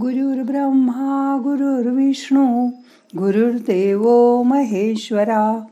गुरुर्ब्रह्मा गुरुर्विष्णू गुरुर्देव महेश्वरा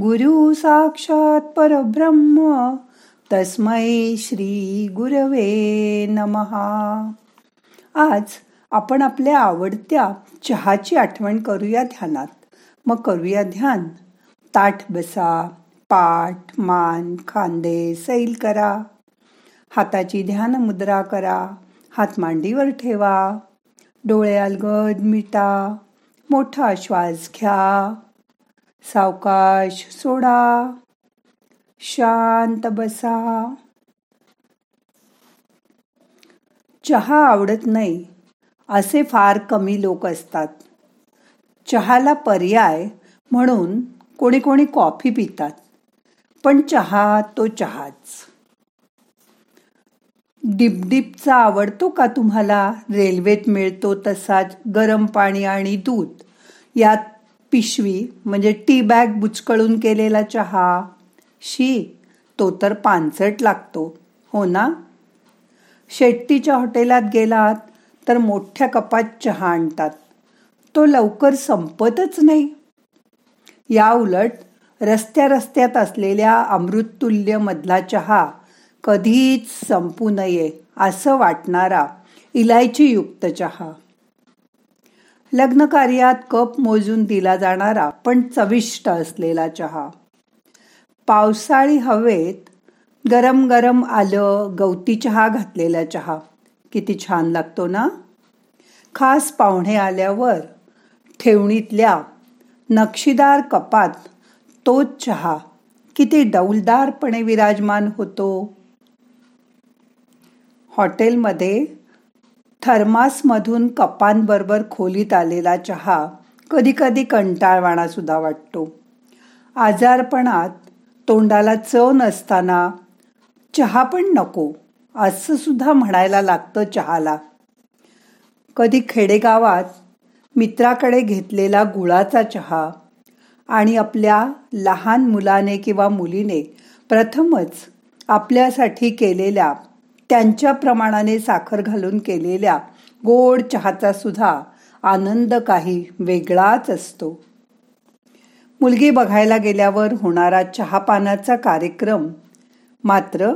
गुरु साक्षात परब्रह्म तस्मै श्री गुरवे नमहा. आज आपण आपल्या आवडत्या चहाची आठवण करूया ध्यानात. मग करूया ध्यान. ताठ बसा पाठ मान खांदे सैल करा. हाताची ध्यान मुद्रा करा. हात मांडीवर ठेवा. डोळे अलगद मिटा मोठा श्वास घ्या. सावकाश सोडा. शांत बसा. चहा आवडत नाही असे फार कमी लोक असतात. चहाला पर्याय म्हणून कोणी कोणी कॉफी पितात पण चहा तो चहाच. डिपडिपचा आवडतो का तुम्हाला? रेल्वेत मिळतो तसाच गरम पाणी आणि दूध. यात पिशवी म्हणजे टी बॅग बुचकळून केलेला चहा. शी तो तर पानसट लागतो. हो ना? शेट्टीच्या हॉटेलात गेलात तर मोठ्या कपात चहा आणतात. तो लवकर संपतच नाही. या उलट रस्त्या रस्त्यात असलेल्या अमृततुल्य मधला चहा कधीच संपू नये असं वाटणारा इलायचीयुक्त चहा. लग्न कार्यात कप मोजून दिला जाणारा पण चविष्ट असलेला चहा. पावसाळी हवेत गरम गरम आलं गवती चहा घातलेला चहा. किती छान लागतो ना? खास पाहुणे आल्यावर ठेवणीतल्या नक्षीदार कपात तोच चहा. किती डौलदारपणे विराजमान होतो. हॉटेलमध्ये थर्मासमधून कपांबरोबर खोलीत आलेला चहा कधीकधी कंटाळवाणासुद्धा वाटतो. आजारपणात तोंडाला चव नसताना चहा पण नको असं सुद्धा म्हणायला लागतं चहाला. कधी खेडेगावात मित्राकडे घेतलेला गुळाचा चहा आणि आपल्या लहान मुलाने किंवा मुलीने प्रथमच आपल्यासाठी केलेल्या त्यांच्या प्रमाणाने साखर घालून केलेल्या गोड चहाचा सुद्धा आनंद काही वेगळाच असतो. मुलगी बघायला गेल्यावर होणारा चहापानाचा कार्यक्रम मात्र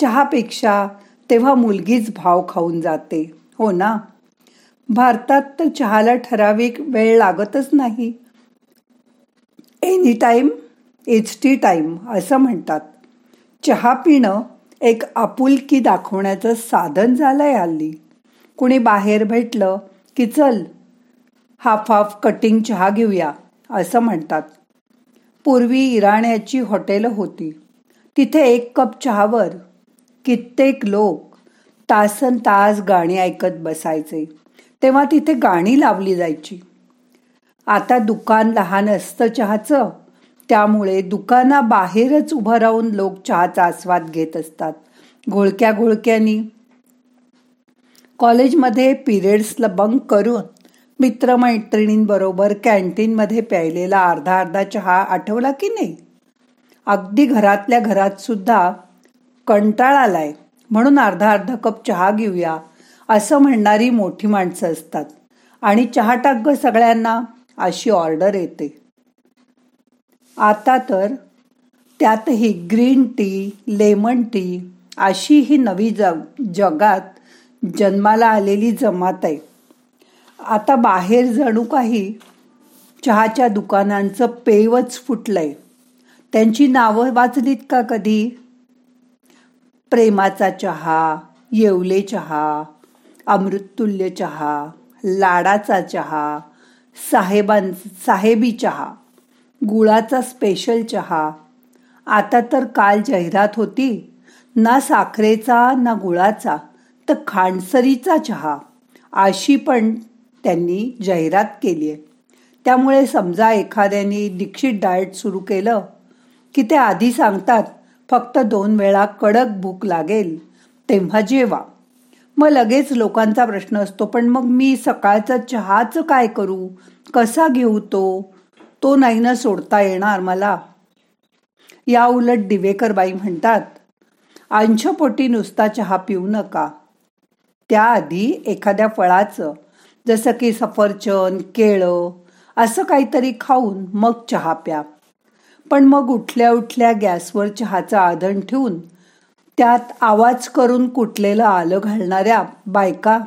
चहापेक्षा तेव्हा मुलगीच भाव खाऊन जाते. हो ना? भारतात तर चहाला ठराविक वेळ लागतच नाही. Any time H T time असं म्हणतात. चहा पिणं एक आपुलकी दाखवण्याचं साधन झालंय हल्ली. कुणी बाहेर भेटलं की चल हाफ हाफ कटिंग चहा घेऊया असं म्हणतात. पूर्वी इराण्याची हॉटेलं होती. तिथे एक कप चहावर कित्येक लोक तासन तास गाणी ऐकत बसायचे. तेव्हा तिथे गाणी लावली जायची. आता दुकान लहान असतं चहाचं. त्यामुळे दुकानाबाहेरच उभं राहून लोक चहाचा आस्वाद घेत असतात. घोळक्या घोळक्यानी. कॉलेजमध्ये पिरियड्सला बंक करून मित्रमैत्रिणींबरोबर कॅन्टीनमध्ये प्यायलेला अर्धा अर्धा चहा आठवला की नाही? अगदी घरातल्या घरात सुद्धा कंटाळ आलाय म्हणून अर्धा अर्धा कप चहा घेऊया असं म्हणणारी मोठी माणसं असतात. आणि चहा टाक सगळ्यांना अशी ऑर्डर येते. आता तर त्यातही ग्रीन टी लेमन टी अशी ही नवी जग जगात जन्माला आलेली जमात आहे. आता बाहेर जणू काही चहाच्या दुकानांचं पेवच फुटलंय. त्यांची नावं वाचलीत का कधी? प्रेमाचा चहा येवले चहा अमृततुल्य चहा लाडाचा चहा साहेबां साहेबी चहा. गुळाचा स्पेशल चहा. आता तर काल जाहिरात होती ना साखरेचा ना गुळाचा तर खांडसरीचा चहा. अशी पण त्यांनी जाहिरात केली आहे. त्यामुळे समजा एखाद्याने दीक्षित डाएट सुरू केलं की ते आधी सांगतात फक्त दोन वेळा कडक भूक लागेल तेव्हा जेवा. मग लगेच लोकांचा प्रश्न असतो पण मग मी सकाळचं चहाचं काय करू? कसा घेऊ तो? तो नाही ना सोडता येणार मला. या उलट दिवेकर बाई म्हणतात अंशपोटी नुसता चहा पिऊ नका. त्याआधी एखाद्या फळाचं जसं की सफरचंद केळं असं काहीतरी खाऊन मग चहा प्या. पण मग उठल्या उठल्या गॅसवर चहाचं आधण ठेवून त्यात आवाज करून कुटलेलं आलं घालणाऱ्या बायका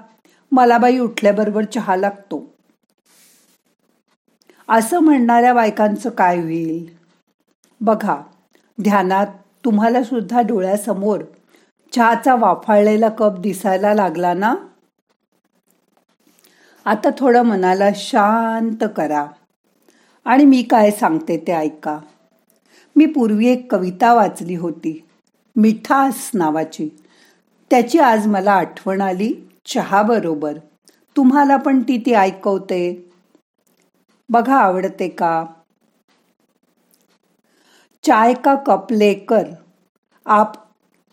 मला बाई उठल्याबरोबर चहा लागतो. असं म्हणणाऱ्या बायकांचं काय होईल? बघा ध्यानात तुम्हाला सुद्धा डोळ्यासमोर चहाचा वाफाळलेला कप दिसायला लागला ना? आता थोडं मनाला शांत करा. आणि मी काय सांगते ते ऐका. मी पूर्वी एक कविता वाचली होती मिठास नावाची. त्याची आज मला आठवण आली चहाबरोबर. तुम्हाला पण ती ती ऐकवते? बघा आवडते का? चाय का कप लेकर आप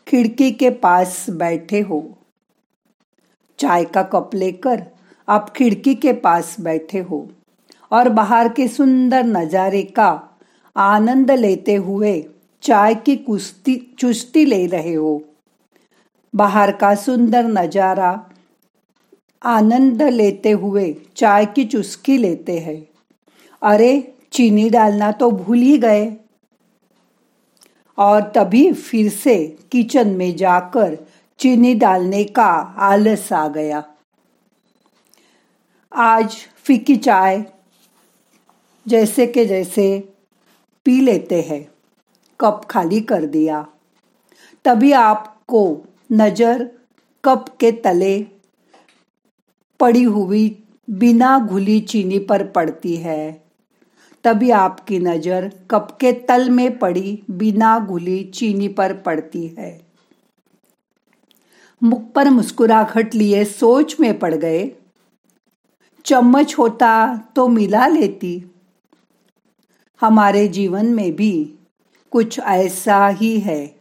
खिड़की के पास बैठे हो। चाय का कप लेकर आप खिड़की के पास बैठे हो और बाहर के सुंदर नजारे का आनंद लेते हुए चाय की कुश्ती, चुस्ती ले रहे हो। बाहर का सुंदर नज़ारा आनंद लेते हुए चाय की चुस्की लेते हैं। अरे, चीनी डालना तो भूल ही गए। और तभी फिर से किचन में जाकर चीनी डालने का आलस आ गया। आज फीकी चाय जैसे के जैसे पी लेते हैं। कप खाली कर दिया। तभी आपको नज़र कप के तले पड़ी हुई बिना घुली चीनी पर पड़ती है। तभी आपकी नज़र कप के तल में पड़ी, बिना घुली चीनी पर पड़ती है। मुख पर मुस्कुराहट लिए सोच में पड़ गए। चम्मच होता तो मिला लेती। हमारे जीवन में भी कुछ ऐसा ही है।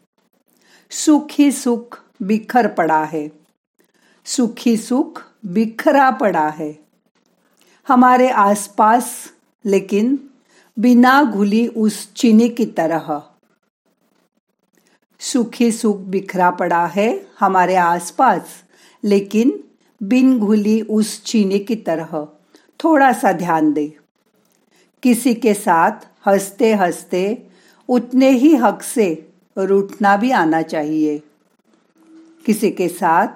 सुख ही सुख बिखर पड़ा है। सुख ही सुख बिखरा पड़ा है। हमारे आसपास, लेकिन बिना घुली उस चीनी की तरह। सुखी सुख बिखरा पड़ा है हमारे आसपास, लेकिन बिन घुली उस चीनी की तरह। थोड़ा सा ध्यान दे। किसी के साथ हँसते हँसते उतने ही हक से रूठना भी आना चाहिए। किसी के साथ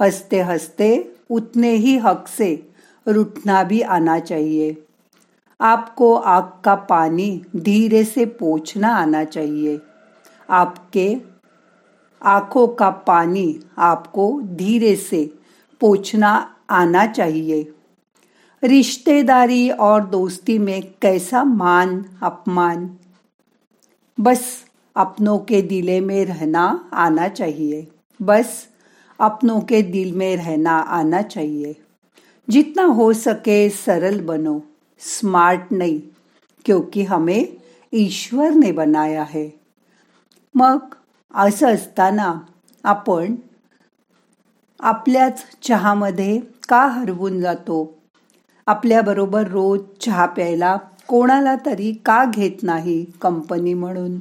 हँसते हँसते उतने ही हक से रूठना भी आना चाहिए। आपको आग का पानी धीरे से पोछना आना चाहिए। आपके आँखों का पानी आपको धीरे से पोछना आना चाहिए। रिश्तेदारी और दोस्ती में कैसा मान, अपमान? बस अपनों के दिले में रहना आना चाहिए। बस अपनों के दिल में रहना आना चाहिए। जितना हो सके सरल बनो। स्मार्ट नाही क्योंकि हमें ईश्वर ने बनाया है। मग असं असताना आपण आपल्याच चहामध्ये का हरवून जातो? आपल्याबरोबर रोज चहा प्यायला कोणाला तरी का घेत नाही कंपनी म्हणून?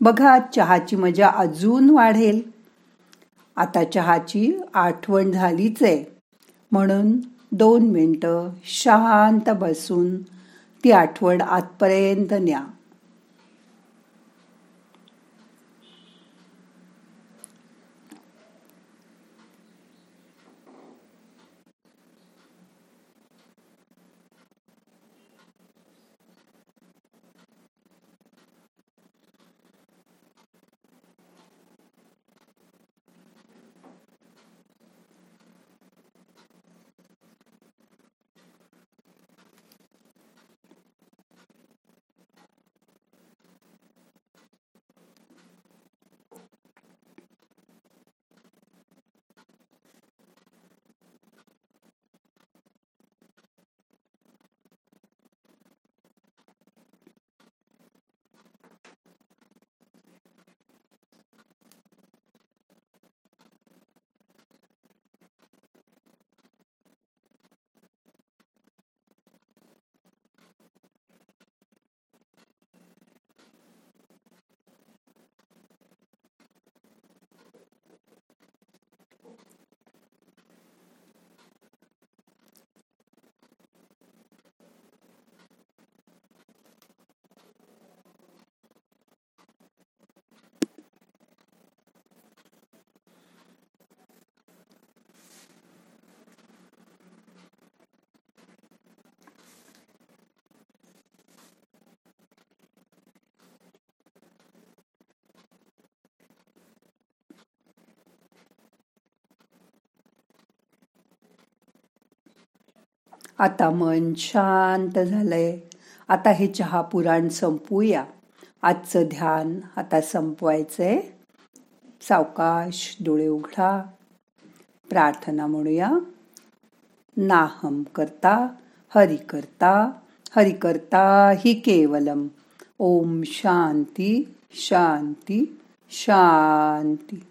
बघा चहाची मजा अजून वाढेल. आता चहाची आठवण झालीच आहे. म्हणून दोन मिनटं शांत बसून ती आठवण आतपर्यंत न्या. आता मन शांत झालंय. आता हे चहा पुराण संपूया. आजचं ध्यान आता संपवायचंय. सावकाश डोळे उघडा. प्रार्थना म्हणूया. नाहम करता हरि करता हरि करता हि केवलम. ओम शांती शांती शांती.